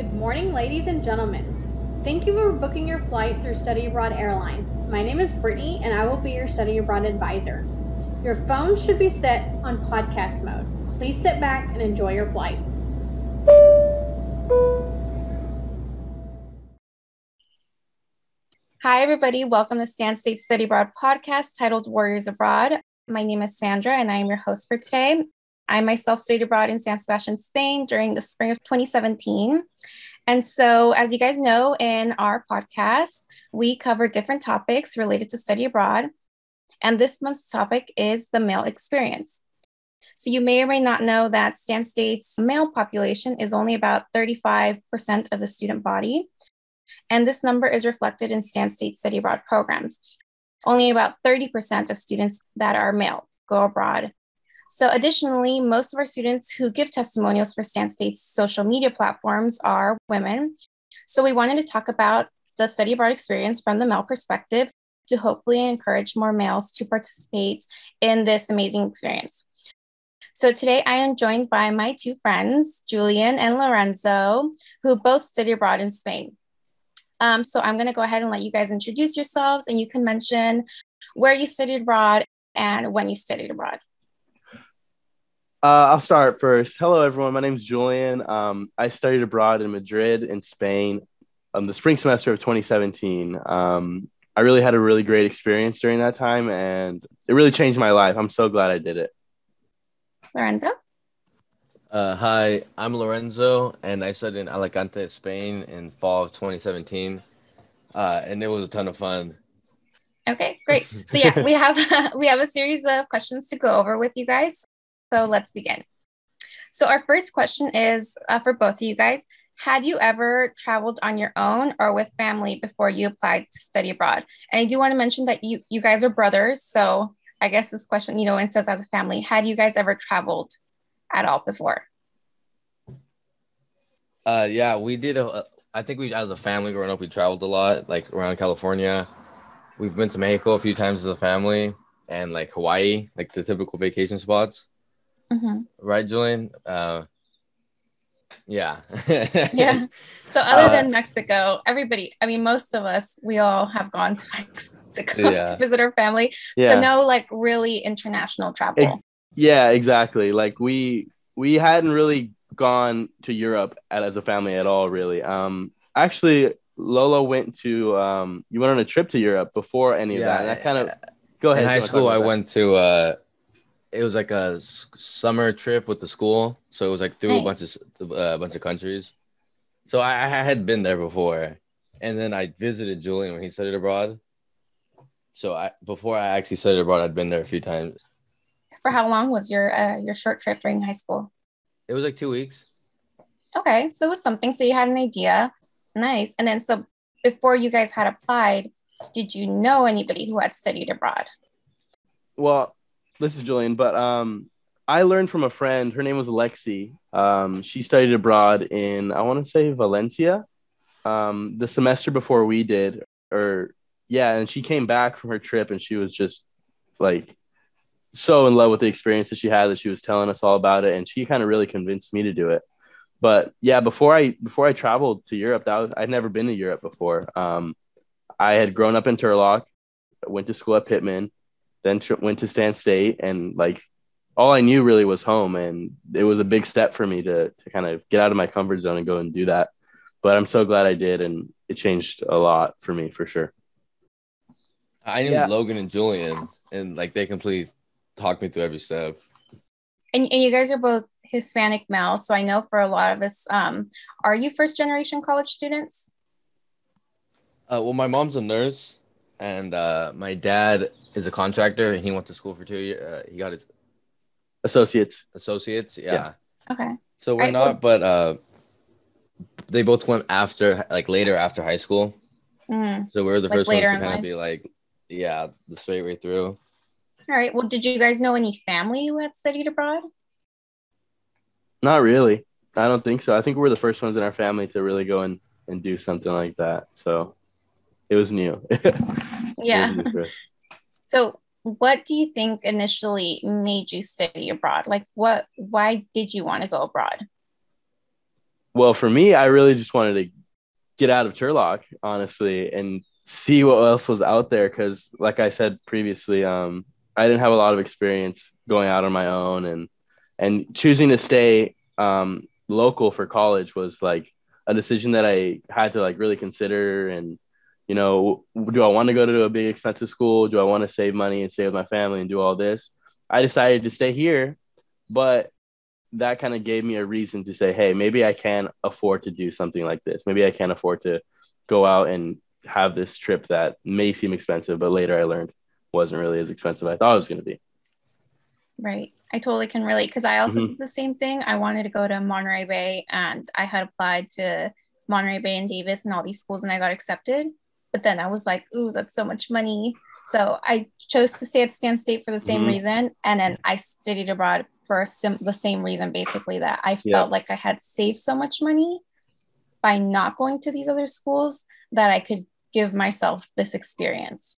Good morning, ladies and gentlemen. Thank you for booking your flight through Study Abroad Airlines. My name is Brittany, and I will be your Study Abroad advisor. Your phone should be set on podcast mode. Please sit back and enjoy your flight. Hi, everybody. Welcome to Stan State Study Abroad podcast titled Warriors Abroad. My name is Sandra, and I am your host for today. I myself studied abroad in San Sebastian, Spain during the spring of 2017. And so, as you guys know, in our podcast, we cover different topics related to study abroad. And this month's topic is the male experience. So, you may or may not know that Stan State's male population is only about 35% of the student body. And this number is reflected in Stan State study abroad programs. Only about 30% of students that are male go abroad so additionally, most of our students who give testimonials for Stan State's social media platforms are women. So we wanted to talk about the study abroad experience from the male perspective to hopefully encourage more males to participate in this amazing experience. So today I am joined by my two friends, Julian and Lorenzo, who both study abroad in Spain. Um, so I'm going to go ahead and let you guys introduce yourselves and you can mention where you studied abroad and when you studied abroad. Uh, I'll start first. Hello, everyone. My name is Julian. Um, I studied abroad in Madrid, in Spain, um, the spring semester of 2017. Um, I really had a really great experience during that time, and it really changed my life. I'm so glad I did it. Lorenzo. Uh, hi, I'm Lorenzo, and I studied in Alicante, Spain, in fall of 2017, uh, and it was a ton of fun. Okay, great. So yeah, we have we have a series of questions to go over with you guys. So let's begin. So our first question is uh, for both of you guys. Had you ever traveled on your own or with family before you applied to study abroad? And I do want to mention that you you guys are brothers. So I guess this question, you know, it says as a family, had you guys ever traveled at all before? Uh, yeah, we did. A, I think we, as a family growing up, we traveled a lot, like around California. We've been to Mexico a few times as a family, and like Hawaii, like the typical vacation spots. Mm-hmm. Right, Julian? Uh, yeah. yeah. So other uh, than Mexico, everybody, I mean, most of us, we all have gone to Mexico yeah. to visit our family. Yeah. So no like really international travel. It, yeah, exactly. Like we we hadn't really gone to Europe as a family at all, really. Um actually Lola went to um you went on a trip to Europe before any of that. And that kind of go ahead. In high school I went to uh it was like a summer trip with the school, so it was like through nice. a bunch of a uh, bunch of countries. So I, I, had been there before, and then I visited Julian when he studied abroad. So I before I actually studied abroad, I'd been there a few times. For how long was your uh, your short trip during high school? It was like two weeks. Okay, so it was something. So you had an idea, nice. And then so before you guys had applied, did you know anybody who had studied abroad? Well, this is Julian, but um, I learned from a friend. Her name was Alexi. Um, she studied abroad in I want to say Valencia, um, the semester before we did, or yeah, and she came back from her trip and she was just like so in love with the experience that she had that she was telling us all about it, and she kind of really convinced me to do it. But yeah, before I before I traveled to Europe, that was I'd never been to Europe before. Um, I had grown up in Turlock, went to school at Pitman then tr- went to Stan State, and like all I knew really was home, and it was a big step for me to to kind of get out of my comfort zone and go and do that. But I'm so glad I did, and it changed a lot for me for sure. I knew yeah. Logan and Julian, and like they completely talked me through every step. And, and you guys are both Hispanic males, so I know for a lot of us, um, are you first generation college students? Uh, well, my mom's a nurse, and uh, my dad is a contractor, and he went to school for two years. Uh, he got his associates. Associates, yeah. yeah. Okay. So we're right, not, well, but uh, they both went after, like later after high school. Mm, so we are the like first ones to kind life. of be like, yeah, the straight way through. All right. Well, did you guys know any family who had studied abroad? Not really. I don't think so. I think we're the first ones in our family to really go and, and do something like that. So it was new. yeah. So, what do you think initially made you study abroad? Like, what, why did you want to go abroad? well, for me, I really just wanted to get out of Turlock, honestly, and see what else was out there. Because, like I said previously, um, I didn't have a lot of experience going out on my own, and and choosing to stay um, local for college was like a decision that I had to like really consider. And you know, do I want to go to a big expensive school? Do I want to save money and stay with my family and do all this? I decided to stay here, but that kind of gave me a reason to say, hey, maybe I can afford to do something like this. Maybe I can afford to go out and have this trip that may seem expensive, but later I learned wasn't really as expensive as I thought it was going to be. Right. I totally can relate because I also mm-hmm. did the same thing. I wanted to go to Monterey Bay and I had applied to Monterey Bay and Davis and all these schools and I got accepted. But then I was like, ooh, that's so much money. So I chose to stay at Stan State for the same mm-hmm. reason. And then I studied abroad for sim- the same reason, basically, that I felt yeah. like I had saved so much money by not going to these other schools that I could give myself this experience.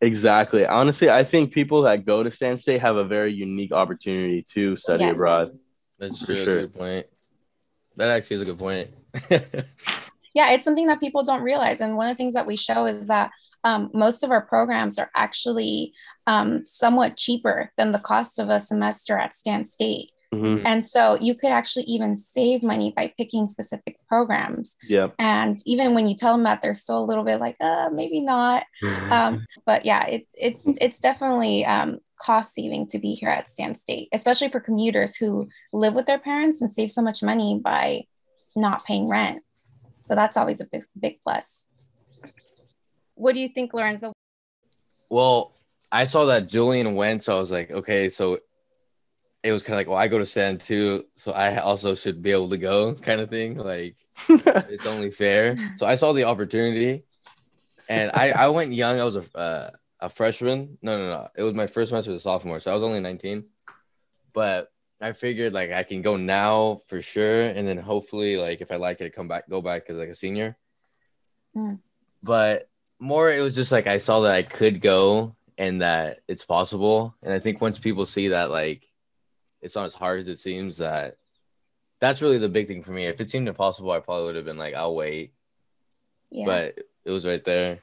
Exactly. Honestly, I think people that go to Stan State have a very unique opportunity to study yes. abroad. That's true. Sure. That's a good point. That actually is a good point. yeah, it's something that people don't realize. And one of the things that we show is that um, most of our programs are actually um, somewhat cheaper than the cost of a semester at Stan State. Mm-hmm. And so you could actually even save money by picking specific programs. Yeah. And even when you tell them that, they're still a little bit like, uh, maybe not. um, but yeah, it, it's it's definitely um, cost saving to be here at Stan State, especially for commuters who live with their parents and save so much money by not paying rent. So that's always a big big plus. What do you think, Lorenzo? Well, I saw that Julian went, so I was like, okay, so it was kind of like, well, I go to Stan too, so I also should be able to go, kind of thing. Like, it's only fair. So I saw the opportunity, and I I went young. I was a uh, a freshman. No, no, no. It was my first semester as a sophomore, so I was only 19. But I figured like I can go now for sure, and then hopefully like if I like it, come back, go back as like a senior. Mm. But more it was just like I saw that I could go and that it's possible. And I think once people see that like it's not as hard as it seems that that's really the big thing for me. If it seemed impossible, I probably would have been like, I'll wait. Yeah. But it was right there.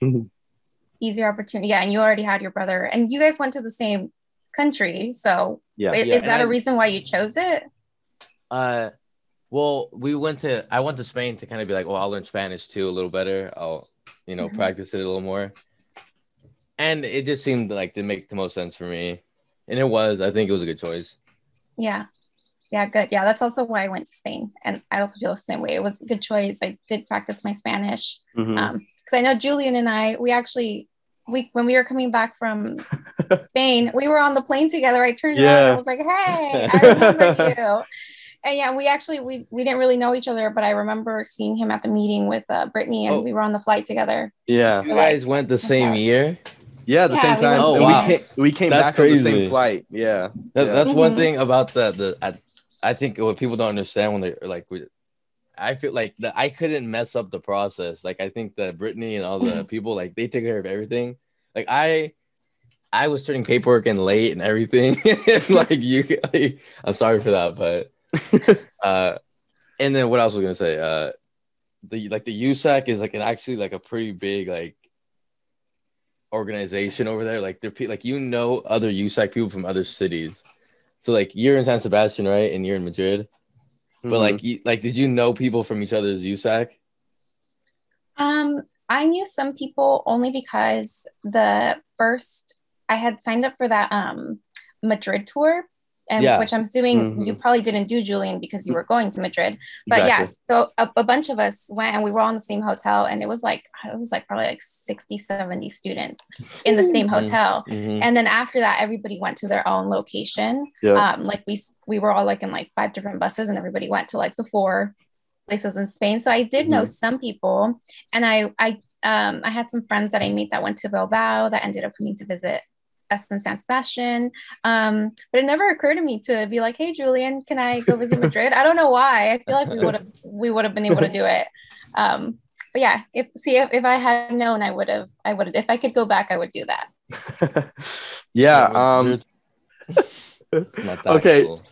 Easier opportunity. Yeah. And you already had your brother and you guys went to the same country. So yeah. Is, yeah. is that and a reason why you chose it? Uh well, we went to I went to Spain to kind of be like, well, I'll learn Spanish too a little better. I'll you know, mm-hmm. practice it a little more. And it just seemed like to make the most sense for me. And it was, I think it was a good choice. Yeah. Yeah, good. Yeah, that's also why I went to Spain. And I also feel the same way. It was a good choice. I did practice my Spanish. Mm-hmm. Um, because I know Julian and I, we actually we when we were coming back from Spain, we were on the plane together. I turned yeah. around I was like, hey, I remember you and yeah, we actually we we didn't really know each other, but I remember seeing him at the meeting with uh, Brittany, and oh. we were on the flight together. Yeah, you guys went the same year. Yeah, the yeah, same time. Oh, wow. we came, we came that's back crazy. on the same flight. Yeah, that, yeah. that's mm-hmm. one thing about the the. I, I think what people don't understand when they like we, I feel like that I couldn't mess up the process. Like I think that Brittany and all the people like they take care of everything. Like I I was turning paperwork in late and everything. like you like, I'm sorry for that, but uh, and then what else was I gonna say? Uh, the like the USAC is like an actually like a pretty big like organization over there. Like they're like you know other USAC people from other cities. So like you're in San Sebastian, right? And you're in Madrid. Mm-hmm. But like you, like did you know people from each other's USAC? Um, I knew some people only because the first I had signed up for that um Madrid tour and yeah. which I'm assuming mm-hmm. you probably didn't do, Julian, because you were going to Madrid. But exactly. yeah, so a, a, bunch of us went and we were all in the same hotel, and it was like it was like probably like 60, 70 students in the same mm-hmm. hotel. Mm-hmm. And then after that, everybody went to their own location. Yeah. Um, like we we were all like in like five different buses, and everybody went to like the four places in Spain. So I did know mm-hmm. some people, and I I um, I had some friends that I made that went to Bilbao that ended up coming to visit us in San Sebastian. Um, but it never occurred to me to be like, "Hey, Julian, can I go visit Madrid?" I don't know why. I feel like we would have we would have been able to do it. Um, but yeah, if see if, if I had known, I would have. I would have. If I could go back, I would do that. yeah. Um, okay. Cool.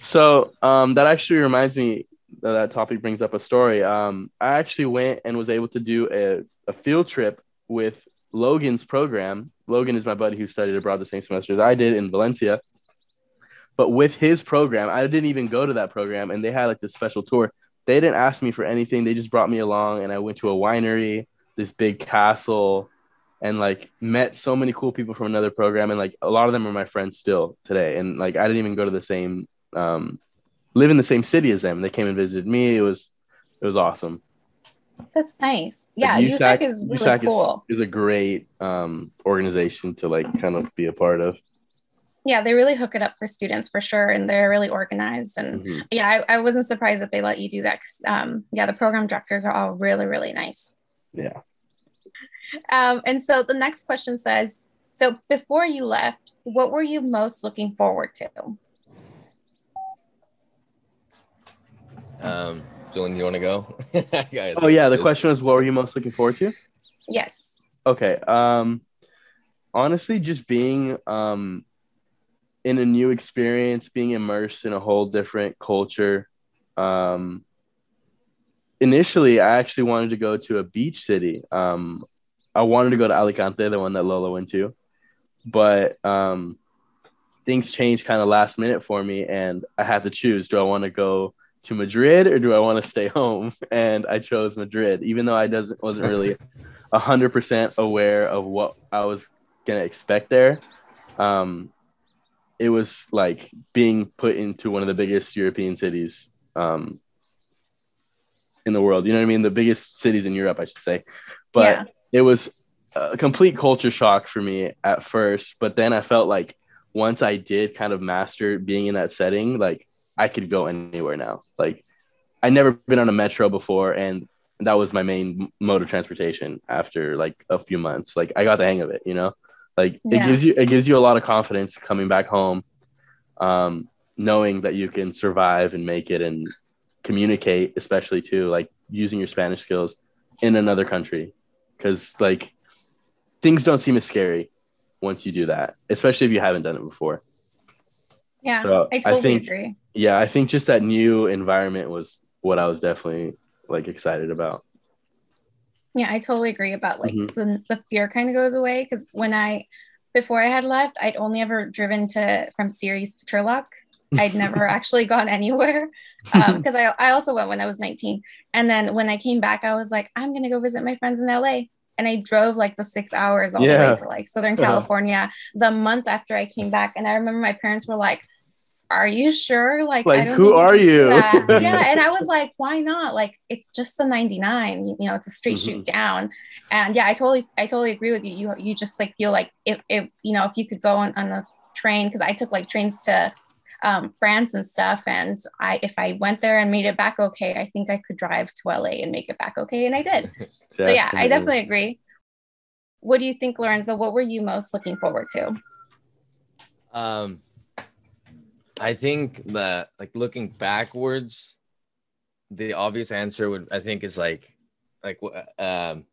So um, that actually reminds me. that, that topic brings up a story. Um, I actually went and was able to do a, a field trip with Logan's program. Logan is my buddy who studied abroad the same semester as I did in Valencia. But with his program, I didn't even go to that program, and they had like this special tour. They didn't ask me for anything; they just brought me along, and I went to a winery, this big castle, and like met so many cool people from another program, and like a lot of them are my friends still today. And like I didn't even go to the same, um, live in the same city as them. They came and visited me. It was, it was awesome. That's nice. Yeah, like USAC, USAC, is really USAC cool. Is, is a great um, organization to like kind of be a part of. Yeah, they really hook it up for students for sure, and they're really organized. And mm-hmm. yeah, I, I, wasn't surprised that they let you do that. Cause, um, yeah, the program directors are all really, really nice. Yeah. Um, and so the next question says, so before you left, what were you most looking forward to? Um, Julian, you want to go? oh yeah, the question was, what were you most looking forward to? Yes. Okay. Um, honestly, just being um in a new experience, being immersed in a whole different culture. Um, initially, I actually wanted to go to a beach city. Um, I wanted to go to Alicante, the one that Lola went to, but um, things changed kind of last minute for me, and I had to choose: do I want to go to Madrid or do I want to stay home? And I chose Madrid, even though I doesn't wasn't really hundred percent aware of what I was gonna expect there. Um, it was like being put into one of the biggest European cities um, in the world. You know what I mean? The biggest cities in Europe, I should say. But yeah. it was a complete culture shock for me at first. But then I felt like once I did kind of master being in that setting, like I could go anywhere now. Like I never been on a metro before, and that was my main mode of transportation. After like a few months, like I got the hang of it. You know, like yeah. it gives you it gives you a lot of confidence coming back home, um, knowing that you can survive and make it and communicate, especially too, like using your Spanish skills in another country, because like things don't seem as scary once you do that, especially if you haven't done it before. Yeah, so I totally I think, agree. Yeah, I think just that new environment was what I was definitely like excited about. Yeah, I totally agree about like mm-hmm. the, the fear kind of goes away because when I before I had left, I'd only ever driven to from Ceres to Turlock. I'd never actually gone anywhere because um, I, I also went when I was 19. And then when I came back, I was like, I'm gonna go visit my friends in LA. And I drove like the six hours all yeah. the way to like Southern uh-huh. California the month after I came back. And I remember my parents were like, are you sure? Like, like who are you? yeah. And I was like, why not? Like, it's just the 99, you know, it's a straight mm-hmm. shoot down. And yeah, I totally, I totally agree with you. You, you just like feel like if, if, you know, if you could go on, on this train, cause I took like trains to um, France and stuff. And I, if I went there and made it back okay, I think I could drive to LA and make it back okay. And I did. so yeah, I definitely agree. What do you think, Lorenzo? What were you most looking forward to? Um, I think that like looking backwards, the obvious answer would I think is like like um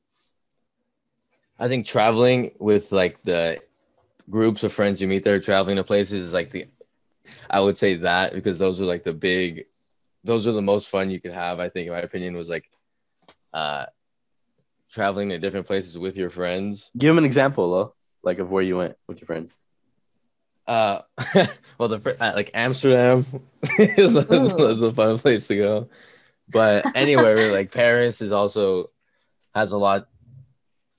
I think traveling with like the groups of friends you meet there traveling to places is like the I would say that because those are like the big those are the most fun you could have I think in my opinion was like uh traveling to different places with your friends. Give them an example though, like of where you went with your friends. Uh, well, the uh, like Amsterdam is, a, is a fun place to go, but anywhere like Paris is also has a lot.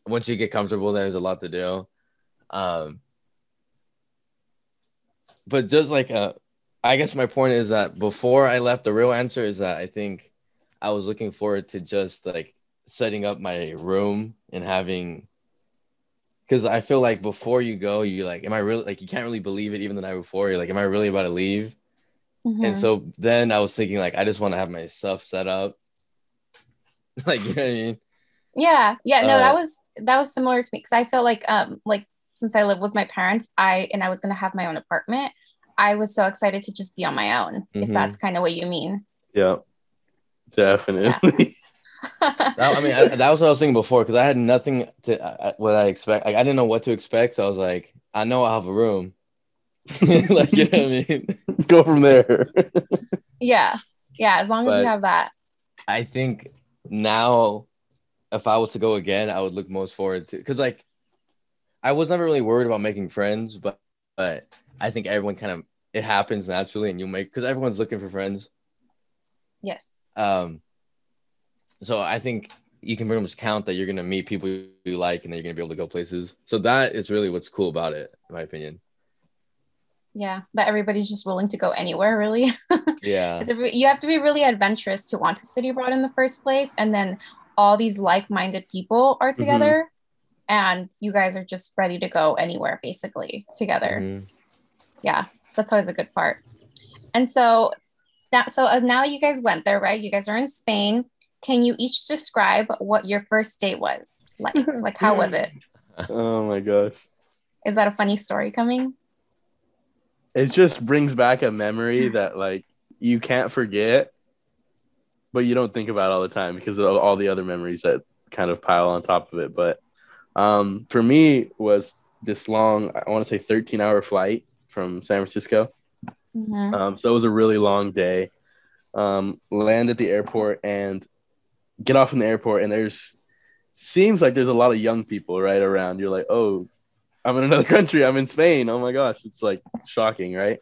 Once you get comfortable, there's a lot to do. Um, but just like uh, I guess my point is that before I left, the real answer is that I think I was looking forward to just like setting up my room and having because I feel like before you go, you're like, am I really like you can't really believe it even the night before. You're like, am I really about to leave? Mm-hmm. And so then I was thinking like, I just want to have my stuff set up. like, you know what I mean? Yeah, yeah. No, uh, that was that was similar to me because I felt like um like since I live with my parents, I and I was gonna have my own apartment. I was so excited to just be on my own. Mm-hmm. If that's kind of what you mean. Yeah, definitely. Yeah. that, I mean, I, that was what I was thinking before because I had nothing to uh, what I expect. Like, I didn't know what to expect, so I was like, I know I have a room. like, you know what I mean? Go from there. yeah. Yeah, as long as you have that. I think now, if I was to go again, I would look most forward to because like, I was never really worried about making friends, but but I think everyone kind of it happens naturally, and you make because everyone's looking for friends. Yes. Um, so I think you can pretty much count that you're gonna meet people you like, and then you're gonna be able to go places. So that is really what's cool about it, in my opinion. Yeah, that everybody's just willing to go anywhere, really. Yeah. It's a re- you have to be really adventurous to want to study abroad in the first place, and then all these like-minded people are together, and you guys are just ready to go anywhere, basically together. Mhm. Yeah, that's always a good part. And so that so uh, now you guys went there, right? You guys are in Spain. Can you each describe what your first date was like? like, how was it? Oh my gosh. Is that a funny story coming? It just brings back a memory that like you can't forget, but you don't think about all the time because of all the other memories that kind of pile on top of it. But um, for me was this long, I want to say 13 hour flight from San Francisco. Mhm. Um, so it was a really long day. Um, land at the airport and get off in the airport, and there's seems like there's a lot of young people right around. You're like, oh, I'm in another country. I'm in Spain. Oh my gosh, it's like shocking, right?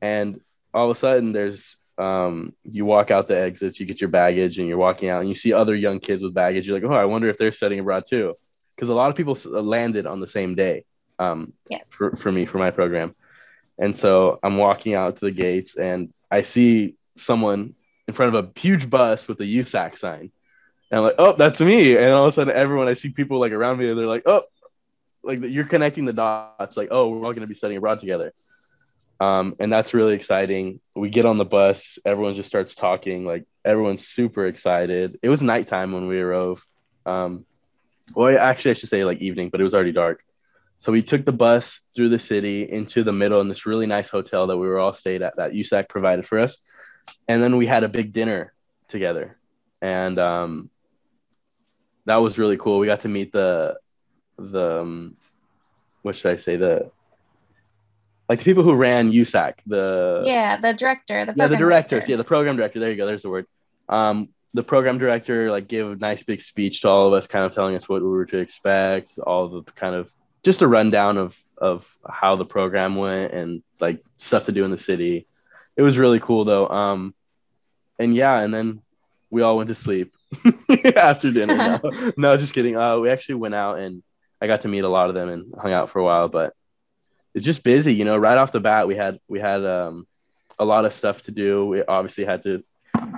And all of a sudden, there's um, you walk out the exits, you get your baggage, and you're walking out, and you see other young kids with baggage. You're like, oh, I wonder if they're studying abroad too, because a lot of people landed on the same day. Um, Yes. for, for me for my program and so i'm walking out to the gates and i see someone in front of a huge bus with a usac sign and i'm like oh that's me. And all of a sudden everyone i see people like around me they're like oh like you're connecting the dots like oh we're all going to be studying abroad together. Um, and that's really exciting. We get on the bus everyone just starts talking like everyone's super excited. It was nighttime when we arrived. Um, well actually i should say like evening but it was already dark. So we took the bus through the city into the middle in this really nice hotel that we were all stayed at that USAC provided for us. And then we had a big dinner together. And um, that was really cool. We got to meet the the um, what should I say? The like the people who ran USAC, the yeah, the director, the yeah, the directors, director. yeah, the program director. There you go. There's the word. Um, the program director like gave a nice big speech to all of us, kind of telling us what we were to expect, all the kind of just a rundown of of how the program went and like stuff to do in the city. It was really cool though. Um, and yeah, and then we all went to sleep after dinner. No, no, just kidding. Uh, we actually went out and I got to meet a lot of them and hung out for a while, but it's just busy, you know. Right off the bat, we had we had um, a lot of stuff to do. We obviously had to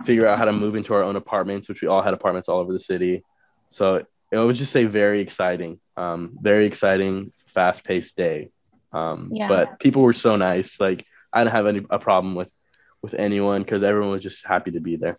figure out how to move into our own apartments, which we all had apartments all over the city. So it was just a very exciting, um, very exciting, fast paced day. Um, Yeah. But people were so nice. Like I didn't have any a problem with with anyone because everyone was just happy to be there.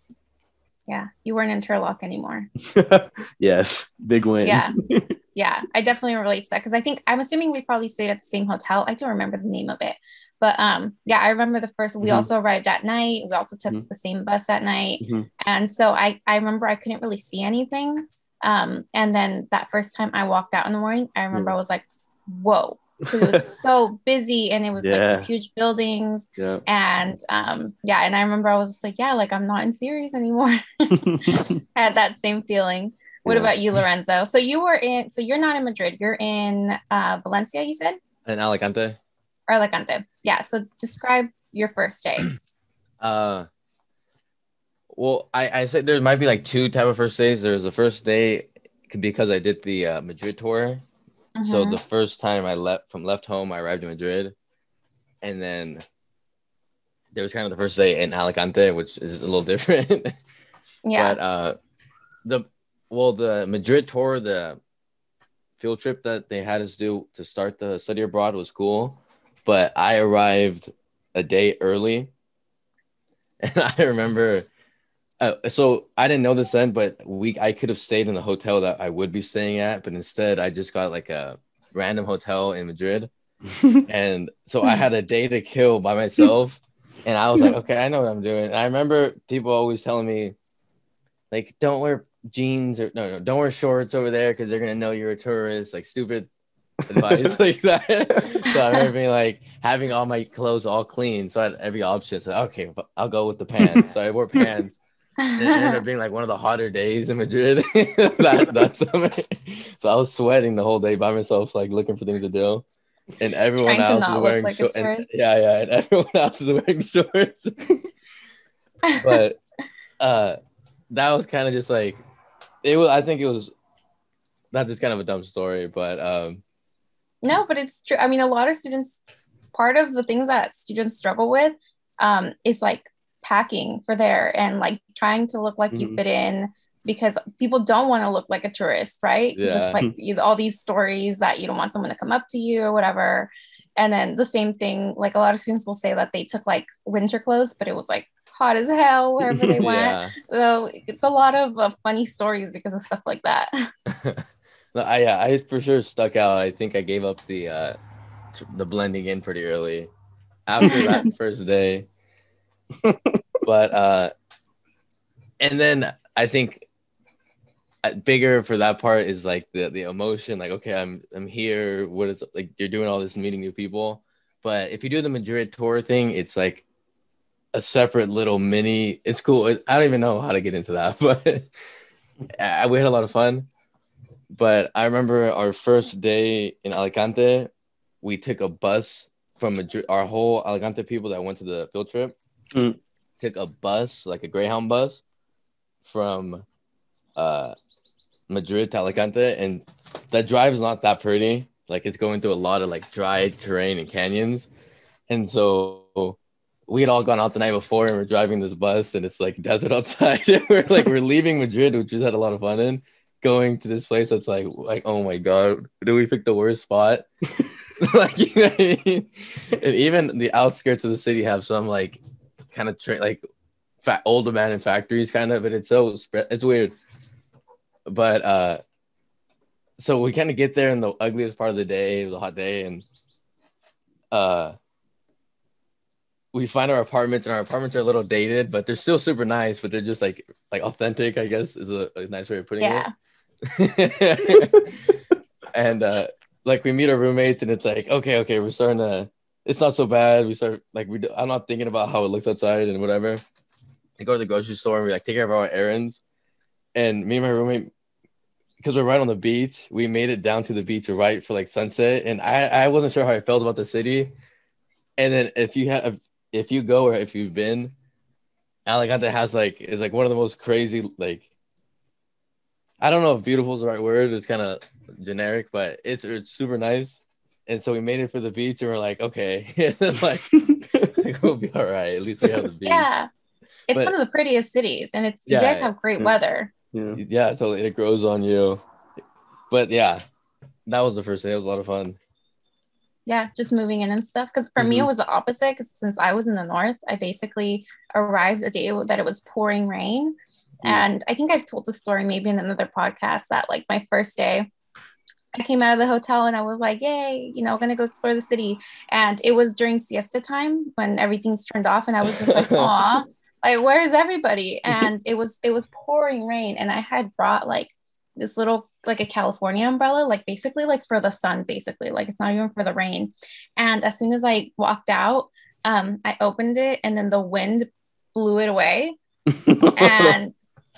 Yeah, you weren't in Turlock anymore. yes, big win. Yeah. Yeah, I definitely relate to that because I think I'm assuming we probably stayed at the same hotel. I don't remember the name of it, but um, yeah, I remember the first. We Mhm. also arrived at night. We also took Mhm. the same bus at night, Mhm. and so I I remember I couldn't really see anything. Um, and then that first time I walked out in the morning, I remember I was like, whoa, because it was so busy and it was like these huge buildings yeah. and um yeah and i remember i was just like yeah like i'm not in Ceres anymore i had that same feeling what Yeah. about you lorenzo so you were in so you're not in madrid you're in uh valencia you said in Alicante. or alicante yeah so describe your first day Uh, well, I I said there might be like two type of first days. There's the first day because I did the uh, Madrid tour. So Mhm. the first time I left from left home, I arrived in Madrid, and then there was kind of the first day in Alicante, which is a little different. yeah But uh, the well, the Madrid tour, the field trip that they had us do to start the study abroad was cool, but I arrived a day early, and I remember. Uh, so I didn't know this then, but we I could have stayed in the hotel that I would be staying at, but instead I just got like a random hotel in Madrid, and so I had a day to kill by myself, and I was like, okay, I know what I'm doing. And I remember people always telling me, like, don't wear jeans or no, no, don't wear shorts over there because they're gonna know you're a tourist. Like stupid, advice like that. so I remember being like having all my clothes all clean. So I had every option. So okay, I'll go with the pants. So I wore pants. It ended up being like one of the hotter days in Madrid that, that summer. So I was sweating the whole day by myself, like looking for things to do. And everyone Trying else was wearing like shorts. Yeah, yeah. And everyone else was wearing shorts. but uh that was kind of just like it was I think it was that's just kind of a dumb story, but um no, but it's true. I mean, a lot of students, part of the things that students struggle with um, is like packing for there and like trying to look like mm-hmm. you fit in because people don't want to look like a tourist, right? Yeah. It's like you, all these stories that you don't want someone to come up to you or whatever. And then the same thing, like a lot of students will say that they took like winter clothes, but it was like hot as hell wherever they went. yeah. So it's a lot of uh, funny stories because of stuff like that. no, I, yeah, I for sure stuck out. I think I gave up the uh, the blending in pretty early after that first day. But uh, and then I think uh, bigger for that part is like the the emotion. Like, okay, I'm I'm here. What is like you're doing all this, meeting new people. But if you do the Madrid tour thing, it's like a separate little mini. It's cool. I don't even know how to get into that, but we had a lot of fun. But I remember our first day in Alicante, we took a bus from Madrid. Our whole Alicante people that went to the field trip mm. Took a bus, like a Greyhound bus, from uh, Madrid to Alicante, and that drive is not that pretty. Like it's going through a lot of like dry terrain and canyons, and so we had all gone out the night before and we're driving this bus and it's like desert outside. we're like we're leaving Madrid, which we had a lot of fun in, going to this place that's like like oh my god, do we pick the worst spot? like you know I mean? And even the outskirts of the city have some like kind of tra- like fat old in factories kind of, but it's so spread. It's weird, but uh, so we kind of get there in the ugliest part of the day, the hot day, and uh we find our apartments and our apartments are a little dated, but they're still super nice, but they're just like like authentic, I guess is a, a nice way of putting yeah. it. and uh like we meet our roommates and it's like, okay, okay, we're starting to it's not so bad. We start like we I'm not thinking about how it looks outside and whatever. We go to the grocery store and we like take care of our errands. And me and my roommate, because we're right on the beach, we made it down to the beach right for like sunset. And I, I wasn't sure how I felt about the city. And then if you have if you go or if you've been, Alicante has like is like one of the most crazy like I don't know if beautiful is the right word. It's kind of generic, but it's it's super nice. And so we made it for the beach, and we're like, okay, like, like we'll be all right. At least we have the beach. Yeah, it's but, one of the prettiest cities, and it's yeah, you guys have great yeah. weather. Yeah, yeah, totally. It grows on you. But yeah, that was the first day. It was a lot of fun yeah just moving in and stuff because for mm-hmm. me it mm-hmm. was the opposite because since i was in the north i basically arrived a day that it was pouring rain mm-hmm. and i think i've told the story maybe in another podcast that like my first day i came out of the hotel and i was like yay you know gonna go explore the city and it was during siesta time when everything's turned off and i was just like aw like where is everybody and it was it was pouring rain and i had brought like this little like a California umbrella, like basically like for the sun, basically like it's not even for the rain. And as soon as I walked out, um, I opened it and then the wind blew it away. and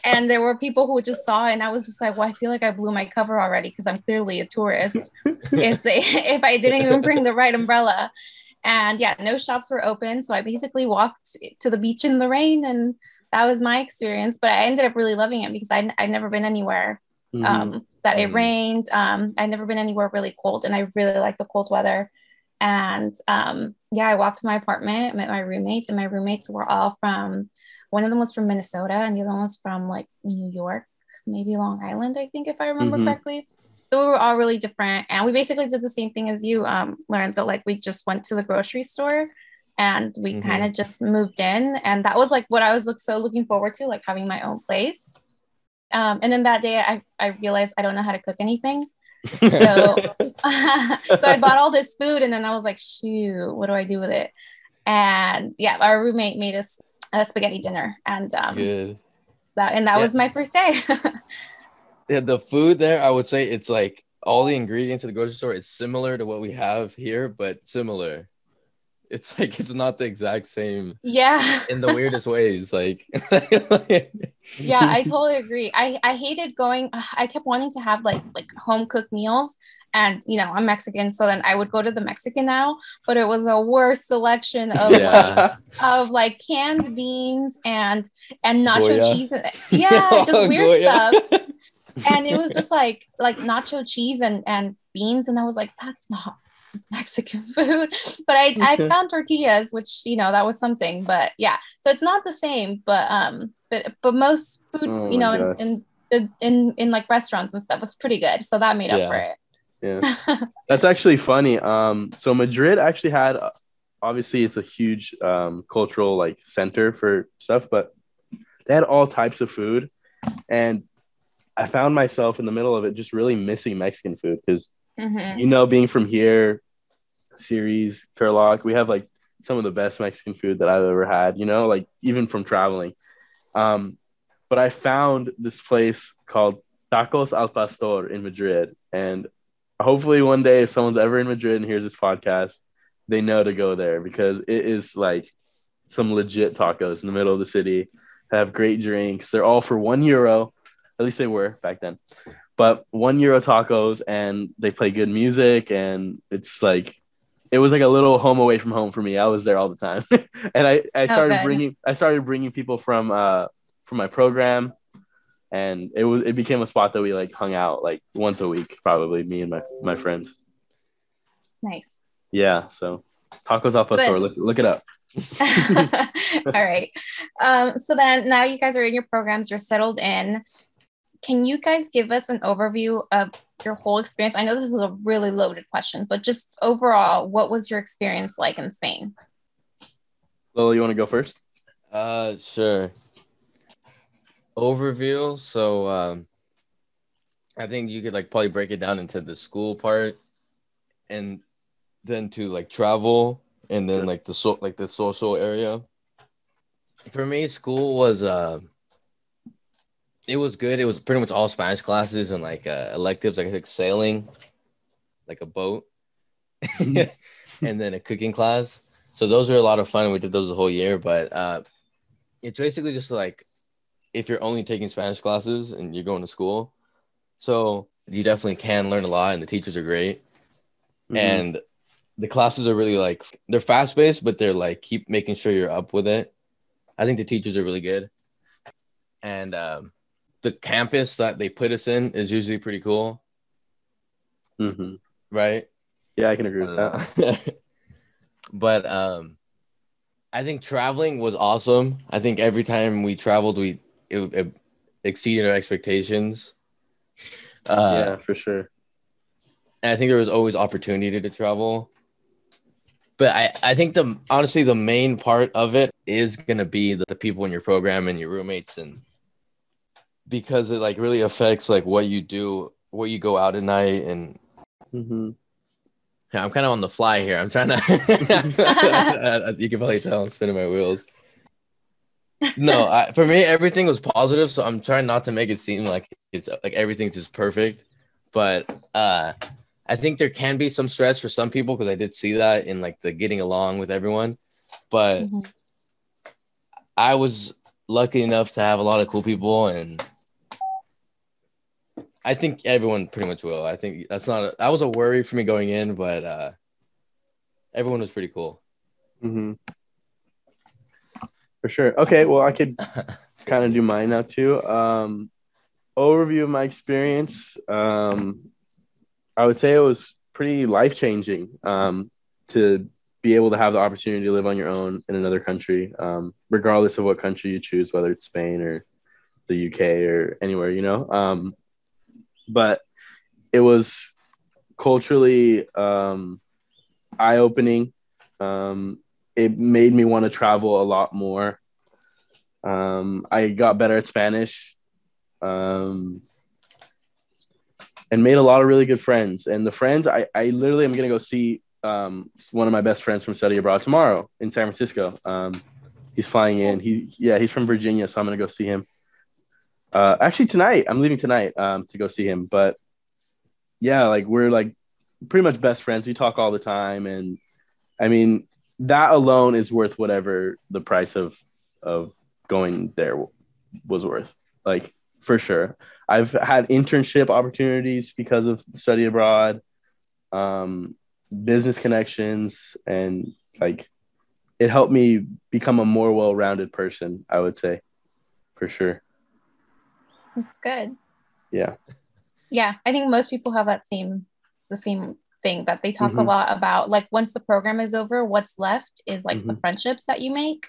and there were people who just saw it and I was just like, well, I feel like I blew my cover already because I'm clearly a tourist. if they if I didn't even bring the right umbrella. And yeah, no shops were open. So I basically walked to the beach in the rain and that was my experience. But I ended up really loving it because I I'd never been anywhere mm-hmm. um, that it mm-hmm. rained. Um, I'd never been anywhere really cold, and I really like the cold weather. And um, yeah, I walked to my apartment, met my roommates, and my roommates were all from. One of them was from Minnesota, and the other one was from like New York, maybe Long Island, I think, if I remember mm-hmm. correctly. So we were all really different, and we basically did the same thing as you, um, Lorenzo. Like we just went to the grocery store and we mm-hmm. kind of just moved in and that was like what i was look, so looking forward to like having my own place um, and then that day I, I realized I don't know how to cook anything. So, so I bought all this food and then I was like, shoot, what do I do with it? And yeah, our roommate made us a spaghetti dinner and um, Good. that, and that yeah. was my first day. yeah, the food there, I would say it's like all the ingredients at the grocery store is similar to what we have here, but similar. It's like it's not the exact same. Yeah. in the weirdest ways, like. yeah, I totally agree. I I hated going. I kept wanting to have like like home cooked meals, and you know I'm Mexican, so then I would go to the Mexican now, but it was a worse selection of yeah. like, of like canned beans and and nacho Goya. cheese. And, yeah, just weird Goya. stuff. And it was just like like nacho cheese and and beans, and I was like, that's not Mexican food. But I, I found tortillas, which you know that was something. But yeah, so it's not the same. But um, but but most food, oh you know, in, in, in in like restaurants and stuff was pretty good. So that made yeah. up for it. Yeah, that's actually funny. Um, so Madrid actually had, obviously, it's a huge um cultural like center for stuff, but they had all types of food, and I found myself in the middle of it just really missing Mexican food because. Mm-hmm. You know, being from here, Ceres Turlock. We have like some of the best Mexican food that I've ever had, you know, like even from traveling. Um, but I found this place called Tacos al Pastor in Madrid. And hopefully one day, if someone's ever in Madrid and hears this podcast, they know to go there because it is like some legit tacos in the middle of the city. Have great drinks. They're all for one euro. At least they were back then. But one euro tacos and they play good music and it's like it was like a little home away from home for me. I was there all the time, and I I started bringing I started bringing people from uh from my program, and it was it became a spot that we like hung out like once a week, probably me and my my friends. Nice. Yeah. So tacos al Pastor. Look look it up. all right. Um, so then now you guys are in your programs, you're settled in can you guys give us an overview of your whole experience? I know this is a really loaded question, but just overall, what was your experience like in Spain? Lily, you want to go first? Uh, sure. Overview. So, um, I think you could like probably break it down into the school part, and then to like travel, and then like the so like the social area. For me, school was uh it was good. It was pretty much all Spanish classes and like uh, electives. Like I took sailing, like a boat, and then a cooking class. So those were a lot of fun. We did those the whole year. But uh, it's basically just like if you're only taking Spanish classes and you're going to school, so you definitely can learn a lot, and the teachers are great, mm-hmm. and the classes are really like they're fast paced, but they're like keep making sure you're up with it. I think the teachers are really good, and um, the campus that they put us in is usually pretty cool. Mm-hmm. Right? Yeah, I can agree with that. but um, I think traveling was awesome. I think every time we traveled, we it, it exceeded our expectations. Uh, yeah, for sure. And I think there was always opportunity to travel. But I, I think the honestly the main part of it is gonna be the, the people in your program and your roommates and because it like really affects like what you do, what you go out at night, and mm-hmm. yeah, I'm kind of on the fly here. I'm trying to. you can probably tell I'm spinning my wheels. No, I, for me everything was positive, so I'm trying not to make it seem like it's like everything's just perfect. But uh, I think there can be some stress for some people because I did see that in like the getting along with everyone. But mm-hmm. I was lucky enough to have a lot of cool people and I think everyone pretty much will. I think that's not a, that was a worry for me going in, but uh, everyone was pretty cool. Mm-hmm. For sure. Okay, well, I could kind of do mine now too. Um, overview of my experience. Um, I would say it was pretty life changing um, to be able to have the opportunity to live on your own in another country, um, regardless of what country you choose, whether it's Spain or the UK or anywhere, you know. Um, but it was culturally um, eye opening. Um, it made me want to travel a lot more. Um, I got better at Spanish um, and made a lot of really good friends. And the friends, I, I literally am going to go see um, one of my best friends from study abroad tomorrow in San Francisco. Um, he's flying in. He, yeah, he's from Virginia, so I'm going to go see him. Uh, actually, tonight I'm leaving tonight um, to go see him. But yeah, like we're like pretty much best friends. We talk all the time, and I mean that alone is worth whatever the price of of going there was worth. Like for sure. I've had internship opportunities because of study abroad, um, business connections, and like it helped me become a more well-rounded person. I would say, for sure. That's good. Yeah. Yeah, I think most people have that same the same thing that they talk mm-hmm. a lot about. Like once the program is over, what's left is like mm-hmm. the friendships that you make.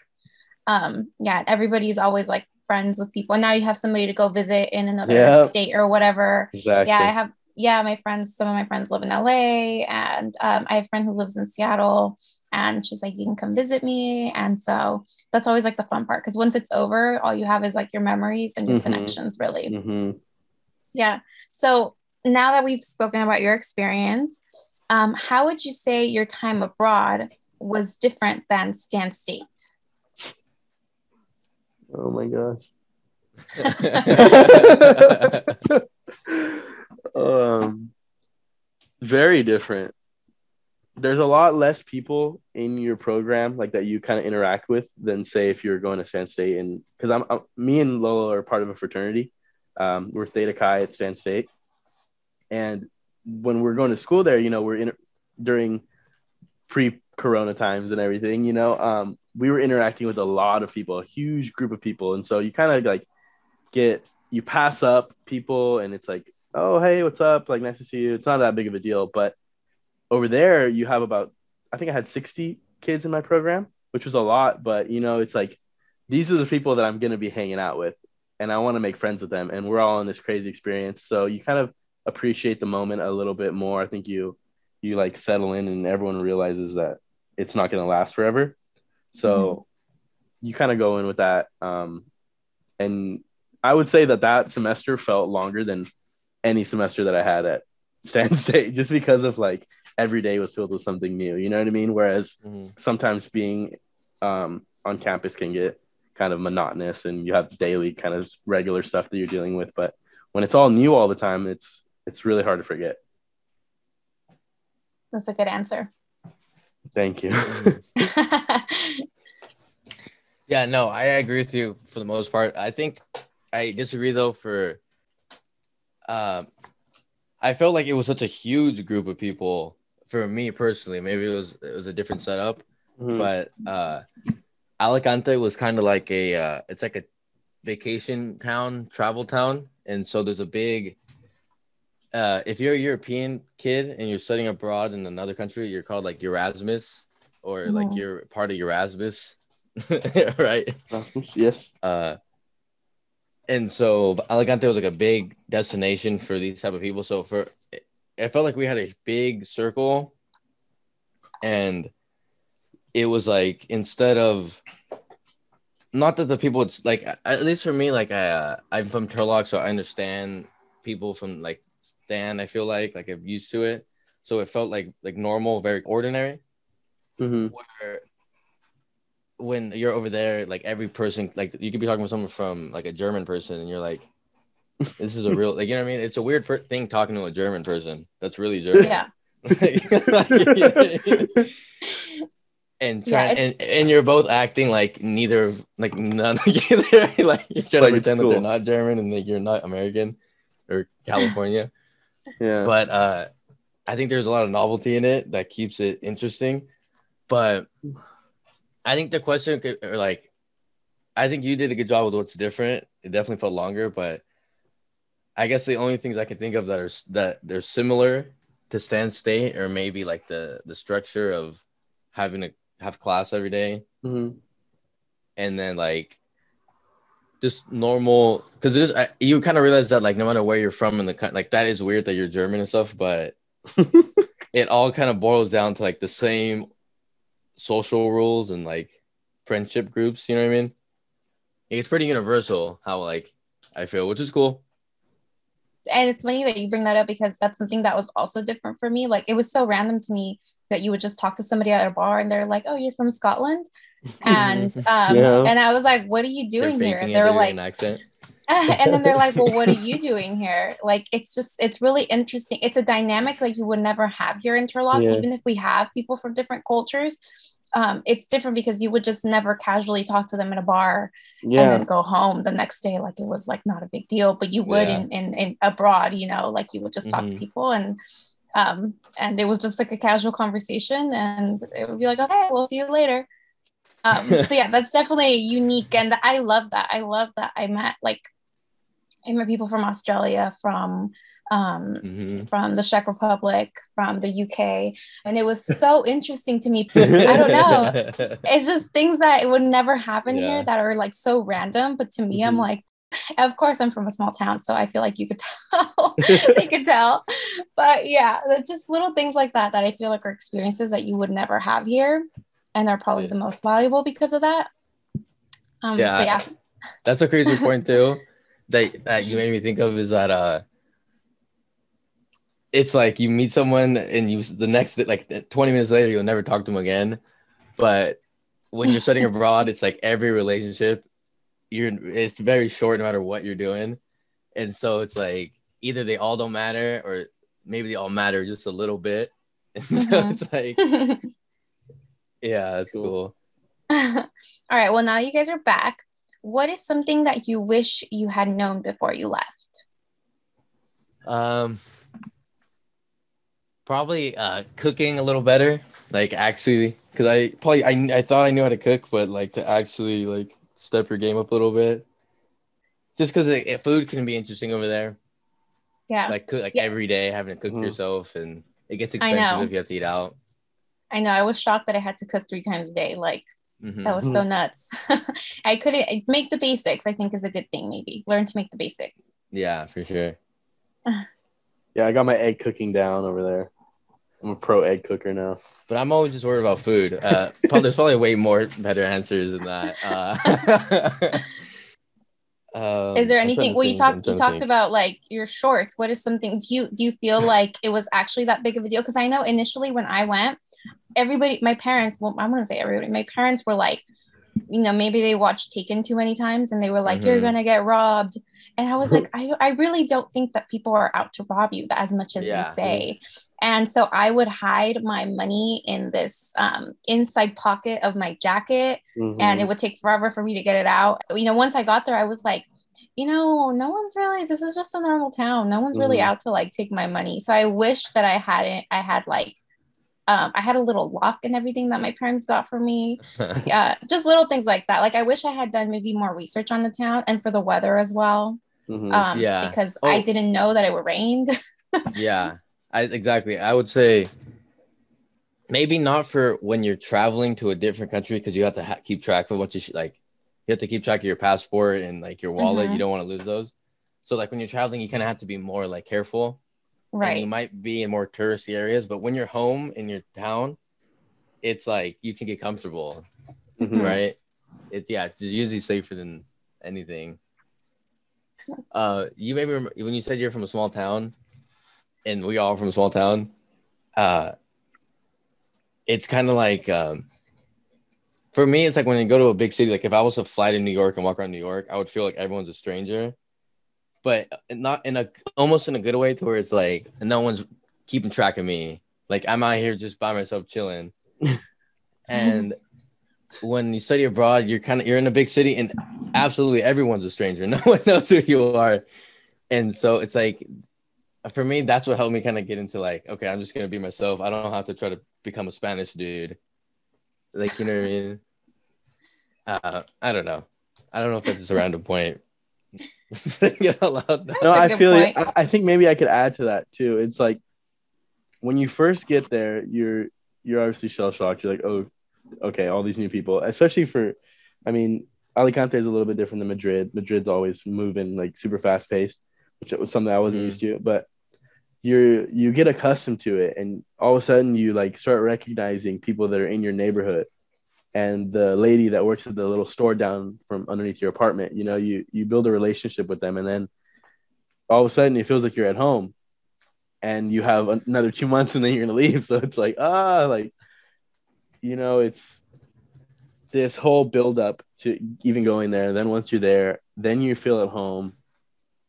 Um, yeah, everybody's always like friends with people. And now you have somebody to go visit in another yep. state or whatever. Exactly. Yeah, I have yeah, my friends, some of my friends live in LA, and um, I have a friend who lives in Seattle, and she's like, you can come visit me. And so that's always like the fun part because once it's over, all you have is like your memories and your mm-hmm. connections, really. Mm-hmm. Yeah. So now that we've spoken about your experience, um, how would you say your time abroad was different than Stan State? Oh my gosh. um, very different. There's a lot less people in your program like that you kind of interact with than say if you're going to Stan State and because I'm, I'm, me and Lolo are part of a fraternity. Um, we're Theta Chi at Stan State, and when we're going to school there, you know, we're in during pre-corona times and everything, you know, um, we were interacting with a lot of people, a huge group of people, and so you kind of like get you pass up people, and it's like, oh hey, what's up? Like nice to see you. It's not that big of a deal, but over there you have about I think I had 60 kids in my program, which was a lot, but you know, it's like these are the people that I'm gonna be hanging out with, and I want to make friends with them, and we're all in this crazy experience, so you kind of appreciate the moment a little bit more. I think you you like settle in and everyone realizes that it's not going to last forever. So mm-hmm. you kind of go in with that. Um, and I would say that that semester felt longer than any semester that I had at Stan State, just because of like every day was filled with something new. You know what I mean? Whereas mm-hmm. sometimes being um, on campus can get kind of monotonous, and you have daily kind of regular stuff that you're dealing with. But when it's all new all the time, it's it's really hard to forget. That's a good answer. Thank you. yeah, no, I agree with you for the most part. I think I disagree though for uh, I felt like it was such a huge group of people for me personally. Maybe it was it was a different setup, mm-hmm. but uh, Alicante was kind of like a uh, it's like a vacation town, travel town, and so there's a big uh, if you're a European kid and you're studying abroad in another country, you're called like Erasmus or mm-hmm. like you're part of Erasmus, right? Erasmus, yes. Uh, and so Alicante was like a big destination for these type of people. So for it felt like we had a big circle, and it was like instead of not that the people it's like at least for me like I uh, I'm from Turlock so I understand people from like Stan. I feel like like I'm used to it, so it felt like like normal, very ordinary. Mm-hmm. Where when you're over there, like every person, like you could be talking with someone from like a German person, and you're like, this is a real like you know what I mean? It's a weird thing talking to a German person. That's really German. Yeah. and try, yeah, and and you're both acting like neither like none either like you're trying like to pretend cool. that they're not German and like you're not American or California. Yeah. But uh, I think there's a lot of novelty in it that keeps it interesting. But I think the question, or like, I think you did a good job with what's different. It definitely felt longer, but I guess the only things I can think of that are that they're similar to Stan State, or maybe like the the structure of having to have class every day. Mm-hmm. and then like just normal because it is you kind of realize that like no matter where you're from in the like that is weird that you're German and stuff, but it all kind of boils down to like the same social rules and like friendship groups. You know what I mean? It's pretty universal how like I feel, which is cool. And it's funny that you bring that up because that's something that was also different for me. Like it was so random to me that you would just talk to somebody at a bar and they're like, "Oh, you're from Scotland," and um, yeah. and I was like, "What are you doing here?" And they were like, accent. and then they're like, well, what are you doing here? Like, it's just, it's really interesting. It's a dynamic like you would never have here in Turlock, yeah. even if we have people from different cultures. Um, it's different because you would just never casually talk to them in a bar yeah. and then go home the next day like it was like not a big deal but you would yeah. in, in, in abroad you know like you would just talk mm-hmm. to people and um and it was just like a casual conversation and it would be like okay we'll see you later um so yeah that's definitely unique and i love that i love that i met like I met people from Australia, from um, mm-hmm. from the Czech Republic, from the UK, and it was so interesting to me. I don't know, it's just things that it would never happen yeah. here that are like so random. But to me, mm-hmm. I'm like, of course, I'm from a small town, so I feel like you could tell, you could tell. But yeah, just little things like that that I feel like are experiences that you would never have here, and they're probably the most valuable because of that. Um, yeah, so yeah, that's a crazy point too that that you made me think of is that uh it's like you meet someone and you the next like 20 minutes later you'll never talk to them again but when you're studying abroad it's like every relationship you're it's very short no matter what you're doing and so it's like either they all don't matter or maybe they all matter just a little bit and mm-hmm. so it's like yeah that's cool all right well now you guys are back what is something that you wish you had known before you left? Um, probably uh, cooking a little better. Like actually, because I probably I, I thought I knew how to cook, but like to actually like step your game up a little bit. Just because food can be interesting over there. Yeah. Like cook like yeah. every day having to cook mm-hmm. yourself, and it gets expensive if you have to eat out. I know. I was shocked that I had to cook three times a day. Like Mm-hmm. That was so mm-hmm. nuts. I couldn't make the basics, I think is a good thing, maybe. Learn to make the basics. Yeah, for sure. yeah, I got my egg cooking down over there. I'm a pro egg cooker now. But I'm always just worried about food. Uh, there's probably way more better answers than that. Uh, um, is there anything? Well, you talked you talked about like your shorts. What is something? Do you do you feel like it was actually that big of a deal? Because I know initially when I went, everybody, my parents, well, I'm gonna say everybody, my parents were like, you know, maybe they watched Taken too many times and they were like, mm-hmm. you're gonna get robbed. And I was like, I, I really don't think that people are out to rob you as much as yeah. you say. And so I would hide my money in this um, inside pocket of my jacket, mm-hmm. and it would take forever for me to get it out. You know, once I got there, I was like, you know, no one's really, this is just a normal town. No one's really mm-hmm. out to like take my money. So I wish that I hadn't, I had like um, I had a little lock and everything that my parents got for me. yeah, just little things like that. Like I wish I had done maybe more research on the town and for the weather as well. Mm-hmm. Um, yeah, because oh. I didn't know that it would rained. yeah, I, exactly. I would say maybe not for when you're traveling to a different country because you have to ha- keep track of what you should like. You have to keep track of your passport and like your wallet. Mm-hmm. You don't want to lose those. So like when you're traveling, you kind of have to be more like careful Right. you might be in more touristy areas, but when you're home in your town, it's like you can get comfortable, mm-hmm. right? It's yeah, it's usually safer than anything. Uh, you maybe remember when you said you're from a small town, and we all from a small town. Uh, it's kind of like um, for me, it's like when you go to a big city. Like if I was to fly to New York and walk around New York, I would feel like everyone's a stranger but not in a almost in a good way to where it's like no one's keeping track of me. Like I'm out here just by myself chilling. and when you study abroad, you're kind of you're in a big city and absolutely everyone's a stranger. No one knows who you are. And so it's like for me, that's what helped me kind of get into like, okay, I'm just gonna be myself. I don't have to try to become a Spanish dude. Like, you know what I mean? Uh, I don't know. I don't know if that's just a random point, no, I feel like, I, I think maybe I could add to that too. It's like when you first get there, you're you're obviously shell shocked. You're like, oh, okay, all these new people, especially for, I mean, Alicante is a little bit different than Madrid. Madrid's always moving like super fast paced, which was something I wasn't mm. used to. But you're you get accustomed to it, and all of a sudden you like start recognizing people that are in your neighborhood, and the lady that works at the little store down from underneath your apartment you know you you build a relationship with them and then all of a sudden it feels like you're at home and you have another two months and then you're gonna leave so it's like ah like you know it's this whole build up to even going there then once you're there then you feel at home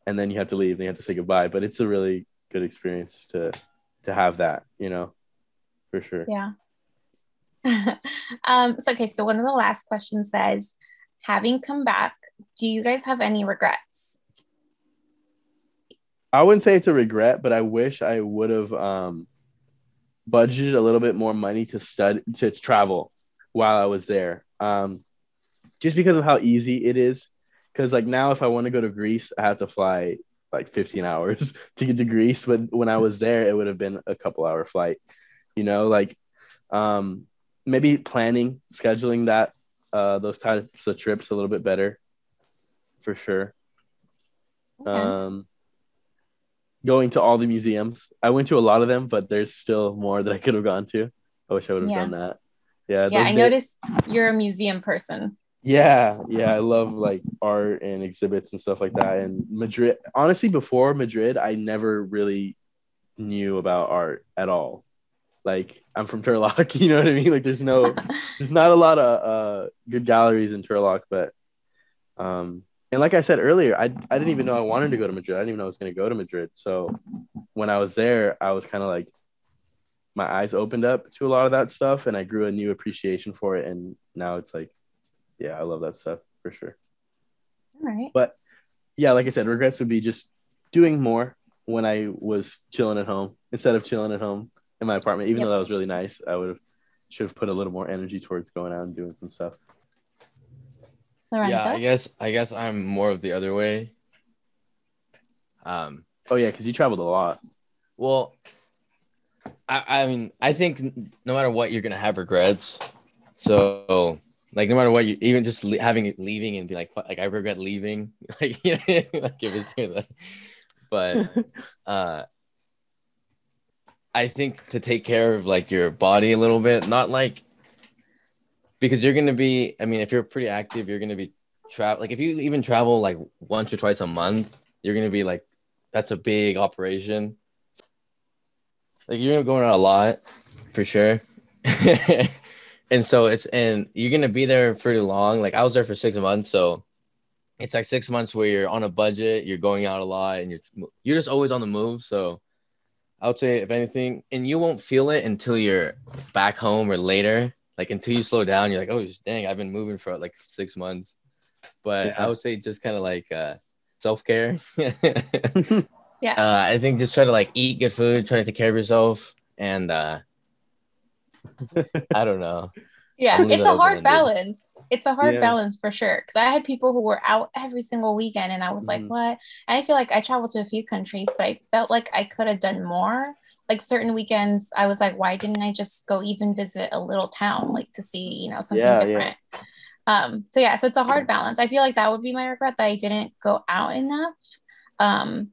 and then you have to leave and you have to say goodbye. But it's a really good experience to to have that, you know, for sure. Yeah. um, so okay, so one of the last questions says, having come back, do you guys have any regrets? I wouldn't say it's a regret, but I wish I would have um, budgeted a little bit more money to study to travel while I was there. Um, just because of how easy it is. Because like now, if I want to go to Greece, I have to fly like 15 hours to get to Greece. But when I was there, it would have been a couple hour flight. You know, like um, maybe planning, scheduling that uh, those types of trips a little bit better, for sure. Okay. Um, going to all the museums. I went to a lot of them, but there's still more that I could have gone to. I wish I would have yeah. done that. Yeah. Yeah, I days- noticed you're a museum person. Yeah, yeah, I love like art and exhibits and stuff like that. And Madrid, honestly, before Madrid, I never really knew about art at all. Like I'm from Turlock, you know what I mean? Like there's no, there's not a lot of uh, good galleries in Turlock, but um, and like I said earlier, I, I didn't even know I wanted to go to Madrid. I didn't even know I was going to go to Madrid. So when I was there, I was kind of like, my eyes opened up to a lot of that stuff and I grew a new appreciation for it. And now it's like, yeah, I love that stuff for sure. All right. But yeah, like I said, regrets would be just doing more when I was chilling at home instead of chilling at home in my apartment. Even yep. though that was really nice, I would have should have put a little more energy towards going out and doing some stuff. Lorenzo? Yeah, I guess I guess I'm more of the other way. Um. Oh yeah, because you traveled a lot. Well, I I mean I think no matter what you're gonna have regrets. So like no matter what you even just le- having it leaving and be like like I regret leaving like you know like if it's like, but uh I think to take care of like your body a little bit, not like because you're gonna be i mean if you're pretty active you're gonna be travel like if you even travel like once or twice a month you're gonna be like that's a big operation. Like you're going out a lot for sure. And so it's and you're gonna be there pretty long. Like i was there for six months so it's like six months where you're on a budget you're going out a lot and you're you're just always on the move. So i would say if anything and you won't feel it until you're back home or later like until you slow down, you're like, oh dang, I've been moving for like six months. But yeah. I would say just kind of like uh, self care. yeah. Uh, I think just try to like eat good food, try to take care of yourself, and uh, I don't know. Yeah, it's a hard balance. It's a hard yeah. balance for sure. Because I had people who were out every single weekend, and I was mm-hmm. like, what? And I feel like I traveled to a few countries, but I felt like I could have done more like certain weekends i was like why didn't i just go even visit a little town like to see you know something yeah, different? Yeah. um so yeah so it's a hard balance. I feel like that would be my regret that i didn't go out enough. Um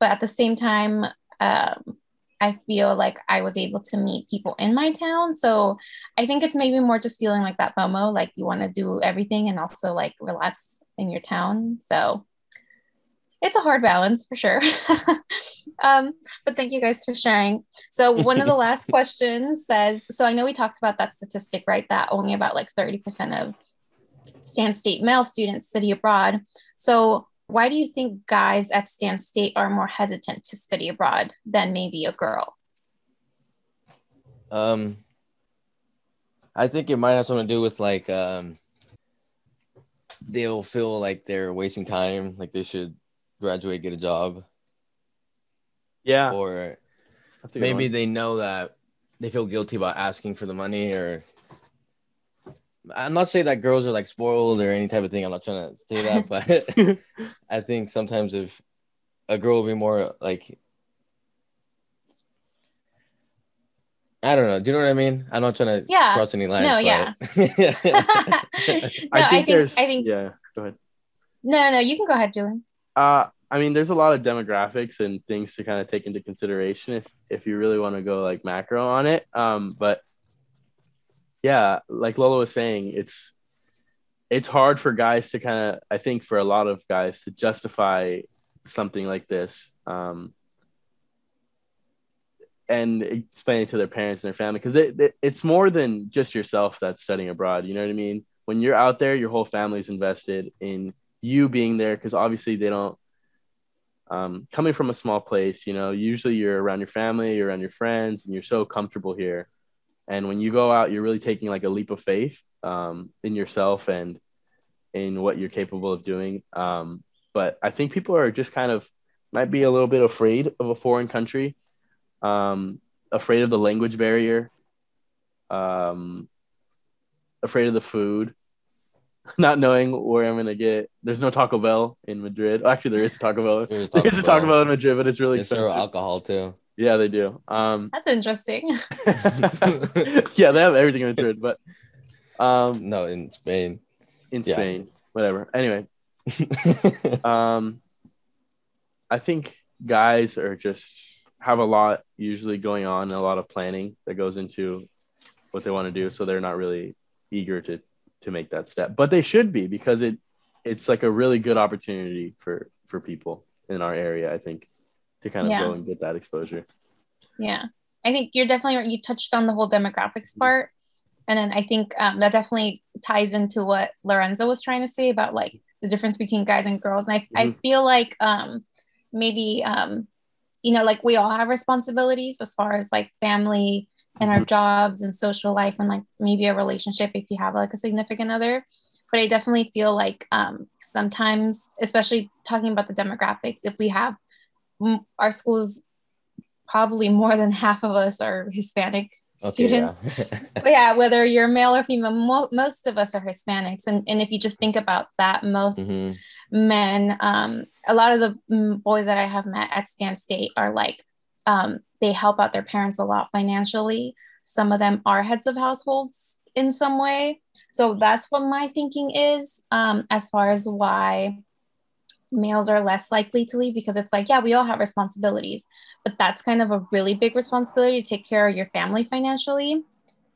but at the same time um i feel like i was able to meet people in my town. So i think it's maybe more just feeling like that fomo like you want to do everything and also like relax in your town. So it's a hard balance for sure. um, but thank you guys for sharing. So one of the last questions says, so I know we talked about that statistic, right? That only about like 30% of Stan State male students study abroad. So why do you think guys at Stan State are more hesitant to study abroad than maybe a girl? Um, I think it might have something to do with like um, they'll feel like they're wasting time, like they should graduate, get a job. Yeah. Or maybe one. they know that they feel guilty about asking for the money or I'm not saying that girls are like spoiled or any type of thing. I'm not trying to say that, but I think sometimes if a girl will be more like I don't know. Do you know what I mean? I'm not trying to yeah. cross any lines. No, but... yeah. no, I think, I think, I think yeah. Go ahead. No, no, you can go ahead, Julian. Uh, I mean, there's a lot of demographics and things to kind of take into consideration if, if you really want to go like macro on it. Um, but yeah, like Lolo was saying, it's it's hard for guys to kind of, I think, for a lot of guys to justify something like this. Um, and explain it to their parents and their family because it, it, it's more than just yourself that's studying abroad. You know what I mean? When you're out there, your whole family's invested in you being there because obviously they don't um, coming from a small place, you know, usually you're around your family, you're around your friends, and you're so comfortable here. And when you go out, you're really taking like a leap of faith um, in yourself and in what you're capable of doing. Um, but I think people are just kind of might be a little bit afraid of a foreign country, um, afraid of the language barrier, um, afraid of the food, not knowing where I'm gonna get. There's no Taco Bell in Madrid. Actually, there is Taco Bell. There's, Taco There's a Taco Bell in Madrid, but it's really expensive. alcohol too. Yeah, they do. Um, That's interesting. yeah, they have everything in Madrid, but um, no, in Spain. In yeah. Spain, whatever. Anyway, um, I think guys are just have a lot usually going on, a lot of planning that goes into what they want to do, so they're not really eager to to make that step. But they should be because it it's like a really good opportunity for for people in our area, I think, to kind of yeah. go and get that exposure. Yeah. I think you're definitely you touched on the whole demographics mm-hmm. part. And then I think um, that definitely ties into what Lorenzo was trying to say about like the difference between guys and girls. And I, mm-hmm. I feel like um, maybe, um, you know, like we all have responsibilities as far as like family and our mm-hmm. jobs and social life and like maybe a relationship if you have like a significant other but i definitely feel like um, sometimes especially talking about the demographics if we have our schools probably more than half of us are hispanic okay, students yeah. yeah. whether you're male or female mo- most of us are hispanics and, and if you just think about that most mm-hmm. men um, a lot of the boys that i have met at stan state are like um, they help out their parents a lot financially. Some of them are heads of households in some way. So that's what my thinking is um, as far as why males are less likely to leave because it's like, yeah, we all have responsibilities, but that's kind of a really big responsibility to take care of your family financially.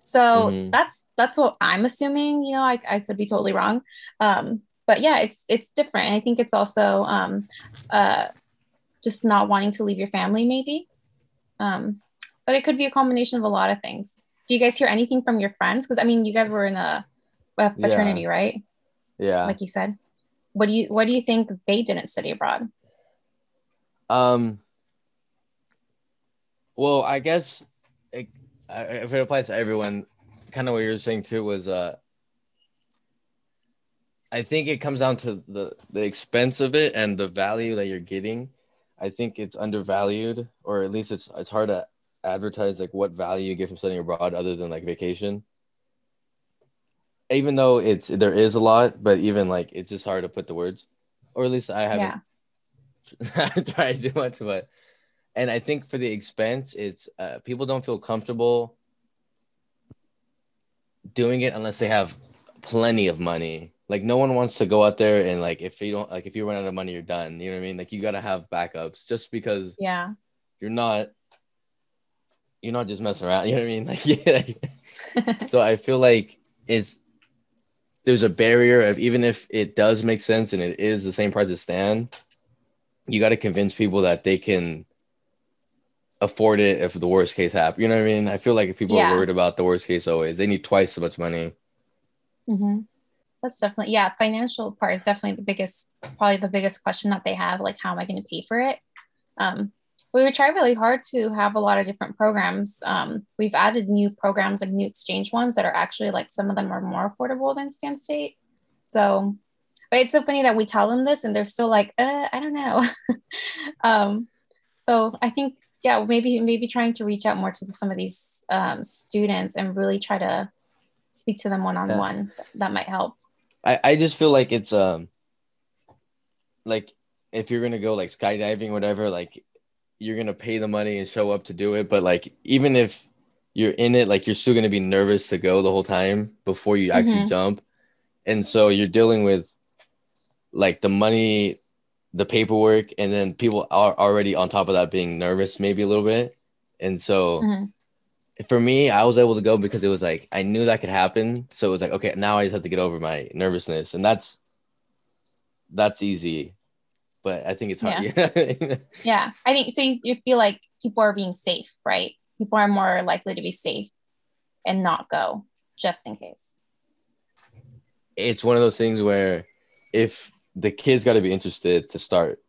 So mm-hmm. that's that's what I'm assuming. You know, I, I could be totally wrong, um, but yeah, it's it's different. And I think it's also um, uh, just not wanting to leave your family, maybe. Um, but it could be a combination of a lot of things. Do you guys hear anything from your friends? Because I mean, you guys were in a, a fraternity, yeah. right? Yeah. Like you said. What do you What do you think they didn't study abroad? Um. Well, I guess it, if it applies to everyone, kind of what you're saying too was uh. I think it comes down to the the expense of it and the value that you're getting I think it's undervalued, or at least it's it's hard to advertise like what value you get from studying abroad other than like vacation. Even though it's there is a lot, but even like it's just hard to put the words, or at least I haven't yeah. tried too much. But and I think for the expense, it's uh, people don't feel comfortable doing it unless they have plenty of money like no one wants to go out there and like if you don't like if you run out of money you're done. You know what i mean? Like you got to have backups just because yeah. you're not you're not just messing around. You know what i mean? Like yeah so i feel like it's there's a barrier of even if it does make sense and it is the same price as stan you got to convince people that they can afford it if the worst case happens you know what i mean? I feel like if people yeah. are worried about the worst case always they need twice as much money. Mm-hmm that's definitely yeah financial part is definitely the biggest probably the biggest question that they have like how am i going to pay for it? Um, we would try really hard to have a lot of different programs. Um, we've added new programs like new exchange ones that are actually like some of them are more affordable than stan state. So but it's so funny that we tell them this and they're still like uh, i don't know. Um, so i think yeah maybe maybe trying to reach out more to some of these um, students and really try to speak to them one-on-one yeah. that might help I, I just feel like it's um like if you're gonna go like skydiving whatever like you're gonna pay the money and show up to do it but like even if you're in it like you're still gonna be nervous to go the whole time before you actually mm-hmm. jump. And so you're dealing with like the money the paperwork and then people are already on top of that being nervous maybe a little bit. And so mm-hmm for me, I was able to go because it was like I knew that could happen. So it was like, okay, now I just have to get over my nervousness, and that's that's easy. But I think it's hard. Yeah, yeah. I think so. You, you feel like people are being safe, right? People are more likely to be safe and not go just in case. It's one of those things where if the kids got to be interested to start,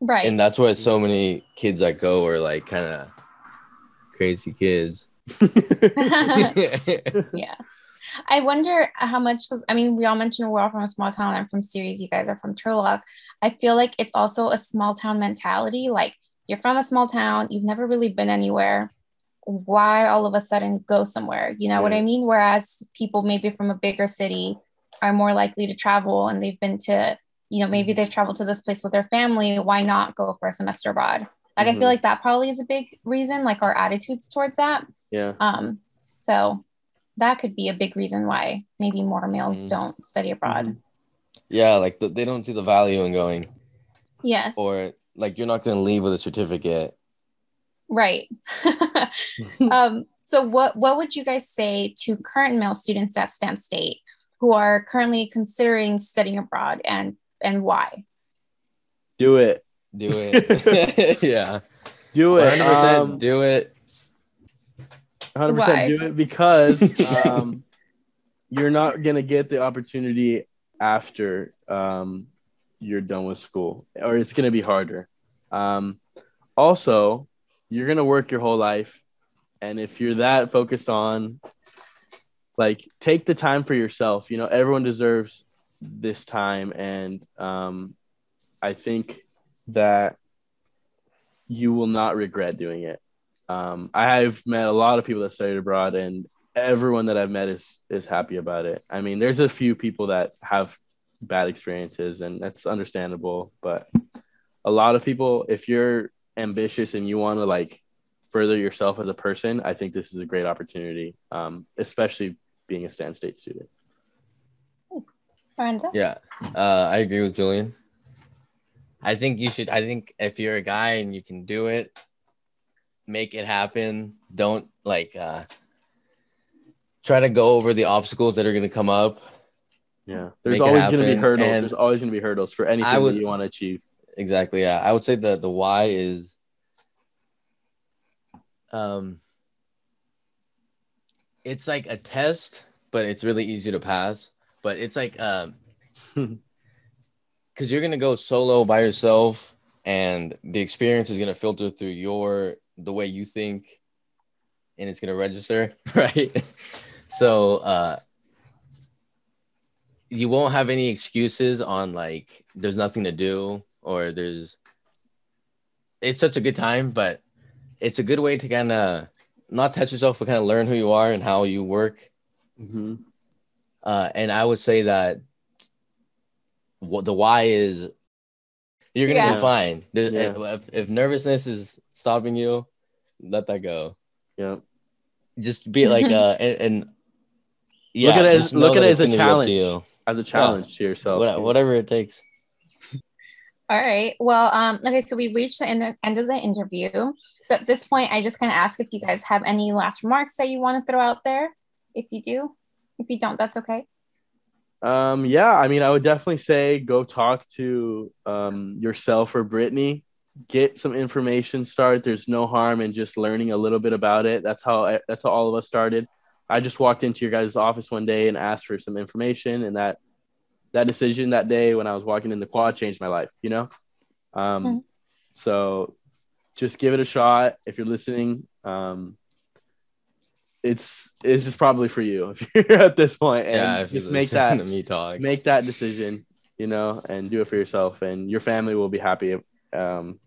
Right. And that's why so many kids that go are like kind of crazy kids. yeah. I wonder how much, because I mean, we all mentioned we're all from a small town. I'm from Ceres. You guys are from Turlock. I feel like it's also a small town mentality. Like you're from a small town, you've never really been anywhere. Why all of a sudden go somewhere? You know what I mean? Whereas people maybe from a bigger city are more likely to travel and they've been to, you know, maybe mm-hmm. they've traveled to this place with their family. Why not go for a semester abroad? Like mm-hmm. I feel like that probably is a big reason, like our attitudes towards that. Yeah. Um, so that could be a big reason why maybe more males mm-hmm. don't study abroad. Mm-hmm. Yeah, like the, they don't see the value in going. Yes. Or like you're not going to leave with a certificate. Right. um, so what what would you guys say to current male students at Stan State who are currently considering studying abroad and and why? Do it. Do it. yeah. Do it. 100% um, do it. 100% why? do it because um, you're not going to get the opportunity after um, you're done with school, or it's going to be harder. Um, also, you're going to work your whole life. And if you're that focused on, like, take the time for yourself. You know, everyone deserves this time. And um, I think that you will not regret doing it. Um, I've met a lot of people that studied abroad, and everyone that I've met is is happy about it. I mean, there's a few people that have bad experiences, and that's understandable. But a lot of people, if you're ambitious and you want to like further yourself as a person, I think this is a great opportunity, um, especially being a Stan State student. Lorenzo? Yeah, uh, I agree with Julian. I think you should. I think if you're a guy and you can do it, make it happen. Don't like uh, try to go over the obstacles that are going to come up yeah, there's always going to be hurdles. And there's always going to be hurdles for anything would, that you want to achieve. Exactly. Yeah, I would say that the why is, um, it's like a test, but it's really easy to pass. But it's like, um, because you're gonna go solo by yourself, and the experience is gonna filter through your the way you think, and it's gonna register, right? so, uh, you won't have any excuses on like there's nothing to do or there's it's such a good time but it's a good way to kind of not test yourself but kind of learn who you are and how you work mm-hmm. uh, and i would say that what the why is you're gonna yeah. be fine yeah. if, if nervousness is stopping you let that go yeah just be like uh and, and yeah, look at it as look at it as a challenge as a challenge yeah. to yourself. Whatever it takes. All right. Well, um, okay, so we reached the end, end of the interview. So at this point, I just kind of ask if you guys have any last remarks that you want to throw out there. If you do, if you don't, that's okay. Um, yeah, I mean, I would definitely say go talk to um, yourself or Brittany. Get some information. Start. There's no harm in just learning a little bit about it. That's how that's how all of us started. I just walked into your guys' office one day and asked for some information, and that that decision that day when I was walking in the quad changed my life. You know, um, mm-hmm. so just give it a shot if you're listening. Um, it's this is probably for you if you're at this point, and yeah, just make that make that decision, you know, and do it for yourself, and your family will be happy um,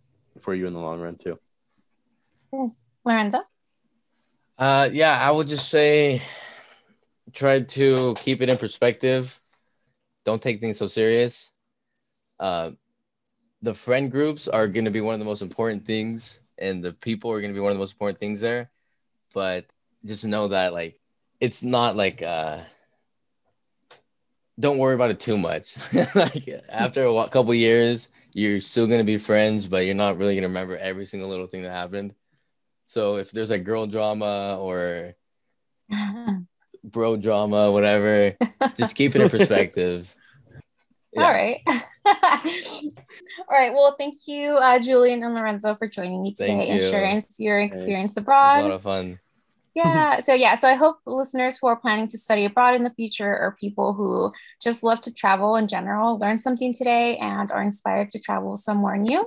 for you in the long run too. Lorenzo. Uh, yeah, I would just say try to keep it in perspective. Don't take things so serious. Uh, the friend groups are going to be one of the most important things, and the people are going to be one of the most important things there. But just know that, like, it's not like, uh, don't worry about it too much. like, after a couple years, you're still going to be friends, but you're not really going to remember every single little thing that happened. So if there's like girl drama or bro drama, whatever, just keep it in perspective. Yeah. All right. All right. Well, thank you, uh, Julian and Lorenzo, for joining me today and sharing your experience abroad. a lot of fun. Yeah. So yeah. So I hope listeners who are planning to study abroad in the future or people who just love to travel in general learn something today and are inspired to travel somewhere new.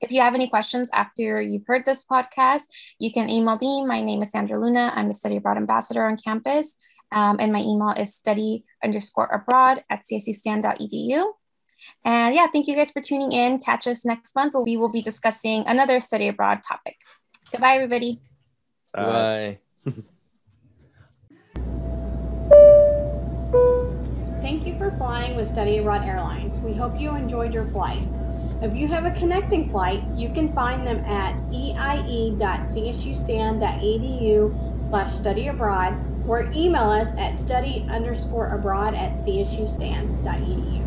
If you have any questions after you've heard this podcast, you can email me. My name is Sandra Luna. I'm a study abroad ambassador on campus. Um, and my email is study underscore abroad at csustan.edu. And yeah, thank you guys for tuning in. Catch us next month we will be discussing another study abroad topic. Goodbye, everybody. Uh, Bye. Thank you for flying with Study Abroad Airlines. We hope you enjoyed your flight. If you have a connecting flight, you can find them at eie.csustan.edu slash study abroad or email us at study underscore abroad at csustan.edu.